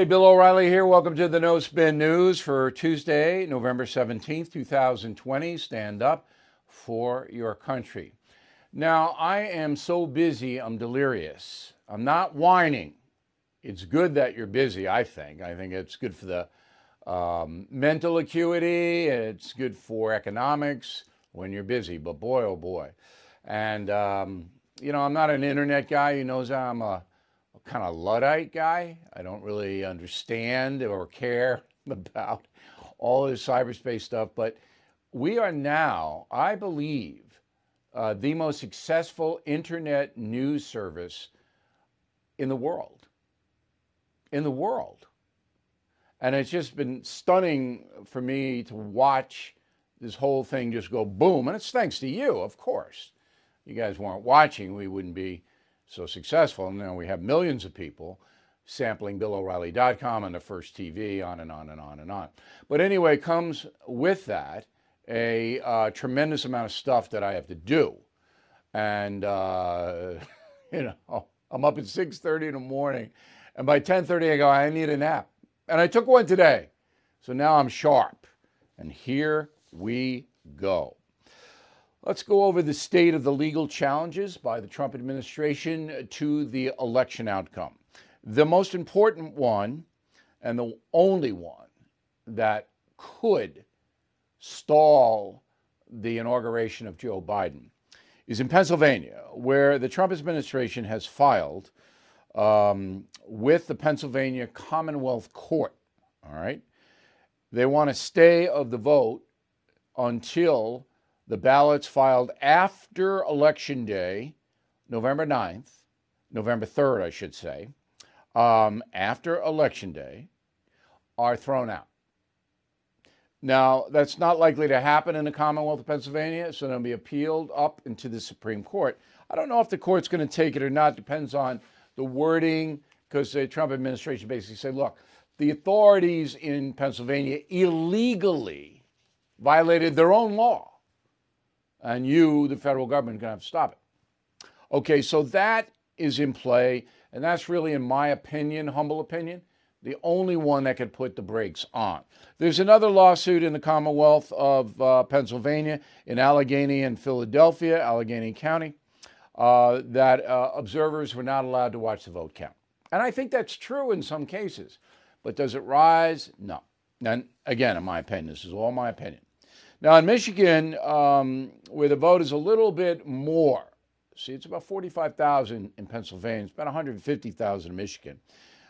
Hey, Bill O'Reilly here. Welcome to the No Spin News for Tuesday, November 17th, 2020. Stand up for your country. Now, I am so busy, I'm delirious. I'm not whining. It's good that you're busy, I think. I think it's good for the um, mental acuity, it's good for economics when you're busy, but boy, oh boy. And, um, you know, I'm not an internet guy. You knows I'm a kind of Luddite guy. I don't really understand or care about all this cyberspace stuff, but we are now, I believe, uh, the most successful internet news service in the world. In the world. And it's just been stunning for me to watch this whole thing just go boom. And it's thanks to you, of course. You guys weren't watching, we wouldn't be so successful. And now we have millions of people sampling BillO'Reilly.com and the first TV, on and on and on and on. But anyway, comes with that a uh, tremendous amount of stuff that I have to do. And, uh, you know, I'm up at 6.30 in the morning. And by 10.30, I go, I need a nap. And I took one today. So now I'm sharp. And here we go. Let's go over the state of the legal challenges by the Trump administration to the election outcome. The most important one, and the only one that could stall the inauguration of Joe Biden, is in Pennsylvania, where the Trump administration has filed um, with the Pennsylvania Commonwealth Court. All right. They want a stay of the vote until the ballots filed after Election Day, November 9th, November 3rd, I should say, um, after Election Day, are thrown out. Now, that's not likely to happen in the Commonwealth of Pennsylvania, so it'll be appealed up into the Supreme Court. I don't know if the court's going to take it or not, depends on the wording, because the Trump administration basically said, look, the authorities in Pennsylvania illegally violated their own law and you, the federal government, going to have to stop it. Okay, so that is in play, and that's really, in my opinion, humble opinion, the only one that could put the brakes on. There's another lawsuit in the Commonwealth of uh, Pennsylvania, in Allegheny and Philadelphia, Allegheny County, uh, that uh, observers were not allowed to watch the vote count. And I think that's true in some cases. But does it rise? No. And again, in my opinion, this is all my opinion. Now, in Michigan, um, where the vote is a little bit more, see, it's about 45,000 in Pennsylvania, it's about 150,000 in Michigan.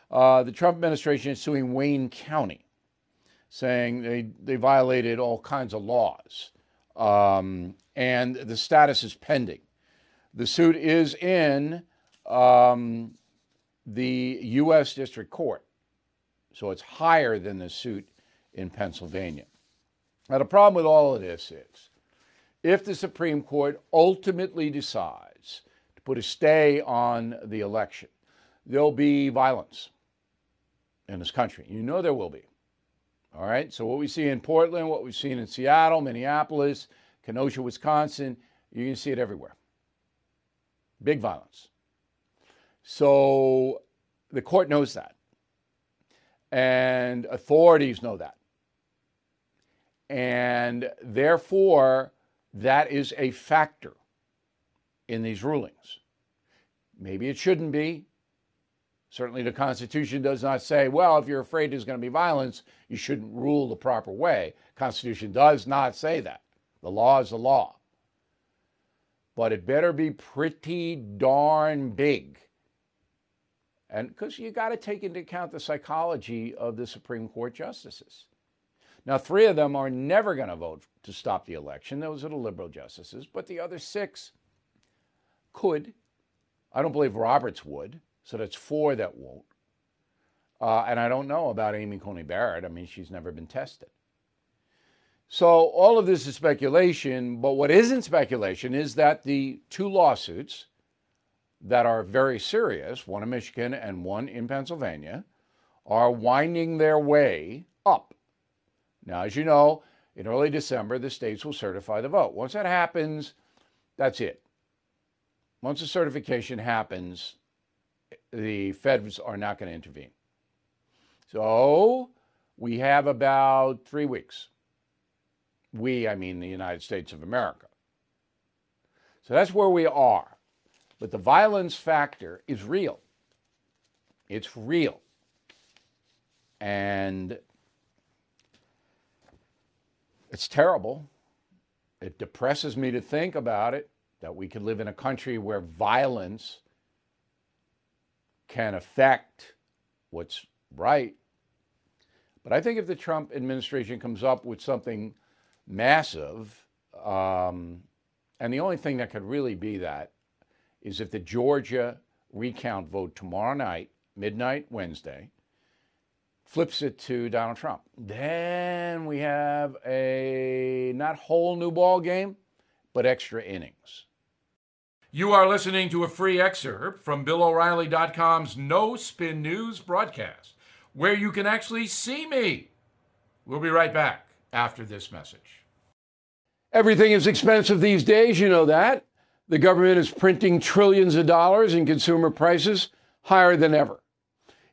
Uh, the Trump administration is suing Wayne County, saying they, they violated all kinds of laws. Um, and the status is pending. The suit is in um, the U.S. District Court, so it's higher than the suit in Pennsylvania. Now, the problem with all of this is if the Supreme Court ultimately decides to put a stay on the election, there'll be violence in this country. You know there will be. All right. So, what we see in Portland, what we've seen in Seattle, Minneapolis, Kenosha, Wisconsin, you can see it everywhere. Big violence. So, the court knows that. And authorities know that. And therefore, that is a factor in these rulings. Maybe it shouldn't be. Certainly, the Constitution does not say, well, if you're afraid there's going to be violence, you shouldn't rule the proper way. Constitution does not say that. The law is the law. But it better be pretty darn big. And because you got to take into account the psychology of the Supreme Court justices. Now, three of them are never going to vote to stop the election. Those are the liberal justices. But the other six could. I don't believe Roberts would. So that's four that won't. Uh, and I don't know about Amy Coney Barrett. I mean, she's never been tested. So all of this is speculation. But what isn't speculation is that the two lawsuits that are very serious, one in Michigan and one in Pennsylvania, are winding their way up. Now, as you know, in early December, the states will certify the vote. Once that happens, that's it. Once the certification happens, the feds are not going to intervene. So we have about three weeks. We, I mean the United States of America. So that's where we are. But the violence factor is real. It's real. And it's terrible. It depresses me to think about it that we could live in a country where violence can affect what's right. But I think if the Trump administration comes up with something massive, um, and the only thing that could really be that is if the Georgia recount vote tomorrow night, midnight Wednesday, flips it to Donald Trump. Then we have a not whole new ball game, but extra innings. You are listening to a free excerpt from BillO'Reilly.com's No Spin News broadcast, where you can actually see me. We'll be right back after this message. Everything is expensive these days, you know that. The government is printing trillions of dollars and consumer prices higher than ever.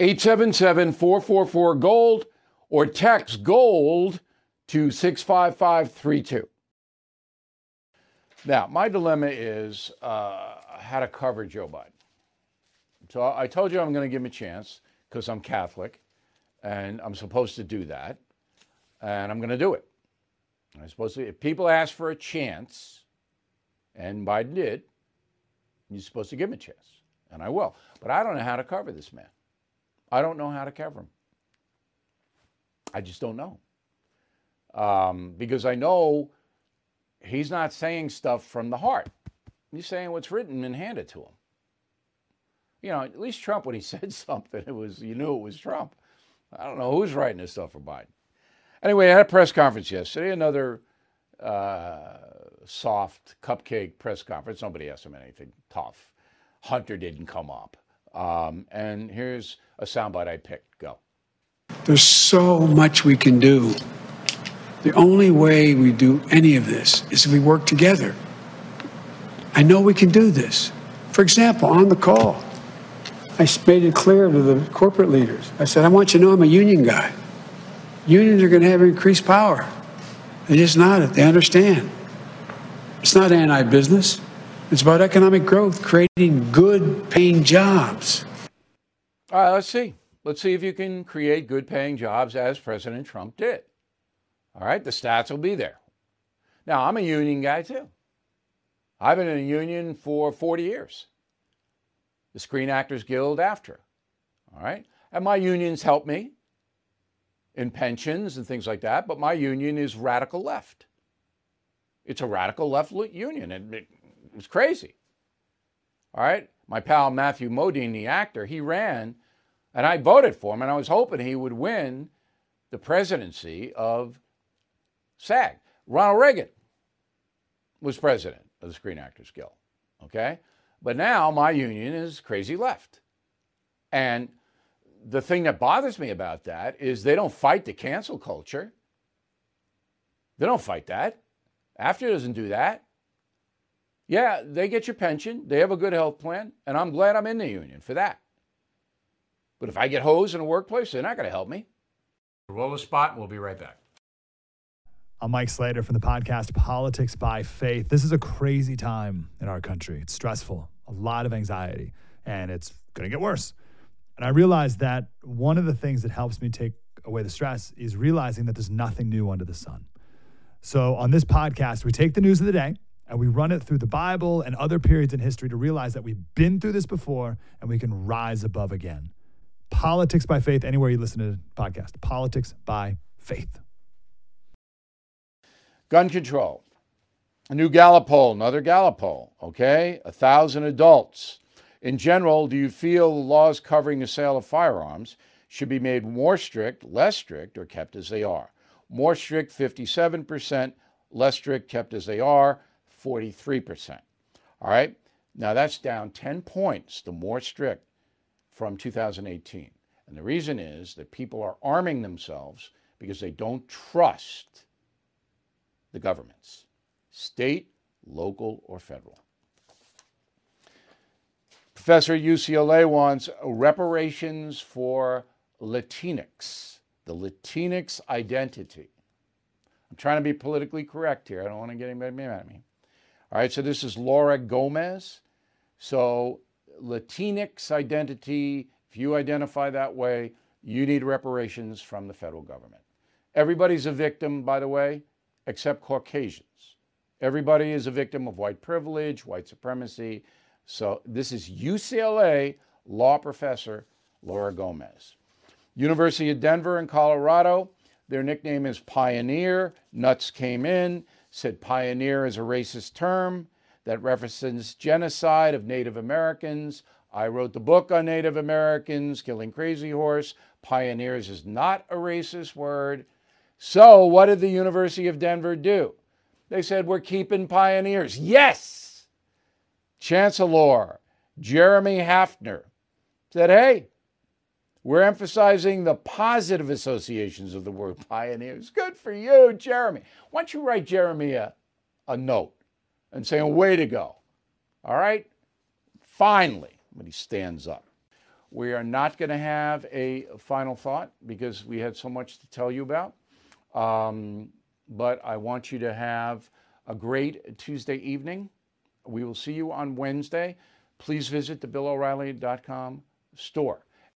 877 444 GOLD, or text GOLD to 65532. Now, my dilemma is uh, how to cover Joe Biden. So I told you I'm going to give him a chance because I'm Catholic and I'm supposed to do that. And I'm going to do it. I'm supposed to, if people ask for a chance, and Biden did, you're supposed to give him a chance. And I will. But I don't know how to cover this man. I don't know how to cover him. I just don't know. Um, because I know he's not saying stuff from the heart. He's saying what's written and handed to him. You know, at least Trump, when he said something, it was you knew it was Trump. I don't know who's writing this stuff for Biden. Anyway, I had a press conference yesterday, another uh, soft cupcake press conference. Nobody asked him anything tough. Hunter didn't come up. Um, and here's a soundbite I picked. Go. There's so much we can do the only way we do any of this is if we work together. I know we can do this. For example, on the call, I made it clear to the corporate leaders. I said, I want you to know I'm a union guy. Unions are going to have increased power. They just nodded. They understand. It's not anti business, it's about economic growth, creating good paying jobs. All right, let's see. Let's see if you can create good paying jobs as President Trump did. All right, the stats will be there. Now, I'm a union guy too. I've been in a union for 40 years. The Screen Actors Guild AFTRA. All right, and my unions help me in pensions and things like that, but my union is radical left. It's a radical left union, and it, it's crazy. All right, my pal Matthew Modine, the actor, he ran, and I voted for him, and I was hoping he would win the presidency of SAG. Ronald Reagan was president of the Screen Actors Guild. Okay? But now my union is crazy left. And the thing that bothers me about that is they don't fight the cancel culture. They don't fight that. AFTRA doesn't do that. Yeah, they get your pension, they have a good health plan, and I'm glad I'm in the union for that. But if I get hosed in a workplace, they're not going to help me. Roll a spot, and we'll be right back. I'm Mike Slater from the podcast Politics by Faith. This is a crazy time in our country. It's stressful, a lot of anxiety, and it's going to get worse. And I realized that one of the things that helps me take away the stress is realizing that there's nothing new under the sun. So on this podcast, we take the news of the day and we run it through the Bible and other periods in history to realize that we've been through this before and we can rise above again. Politics by faith, anywhere you listen to the podcast. Politics by faith. Gun control. A new Gallup poll, another Gallup poll, okay? A thousand adults. In general, do you feel the laws covering the sale of firearms should be made more strict, less strict, or kept as they are? More strict, 57%, less strict, kept as they are, 43%. All right? Now that's down 10 points, the more strict from 2018. And the reason is that people are arming themselves because they don't trust the governments, state, local, or federal. Professor UCLA wants reparations for Latinx, the Latinx identity. I'm trying to be politically correct here. I don't want to get anybody mad at me. All right, so this is Laura Gomez. So, Latinx identity, if you identify that way, you need reparations from the federal government. Everybody's a victim, by the way, except Caucasians. Everybody is a victim of white privilege, white supremacy. So, this is UCLA law professor Laura Gomez. University of Denver in Colorado, their nickname is Pioneer. Nuts came in said pioneer is a racist term that references genocide of Native Americans. I wrote the book on Native Americans, Killing Crazy Horse. Pioneers is not a racist word. So, what did the University of Denver do? They said, We're keeping pioneers. Yes! Chancellor Jeremy Haefner said, Hey, we're emphasizing the positive associations of the word pioneers. Good for you, Jeremy. Why don't you write Jeremy a, a note and say, way to go? All right? Finally, when he stands up. We are not going to have a final thought because we had so much to tell you about. Um, but I want you to have a great Tuesday evening. We will see you on Wednesday. Please visit the BillO'Reilly.com store.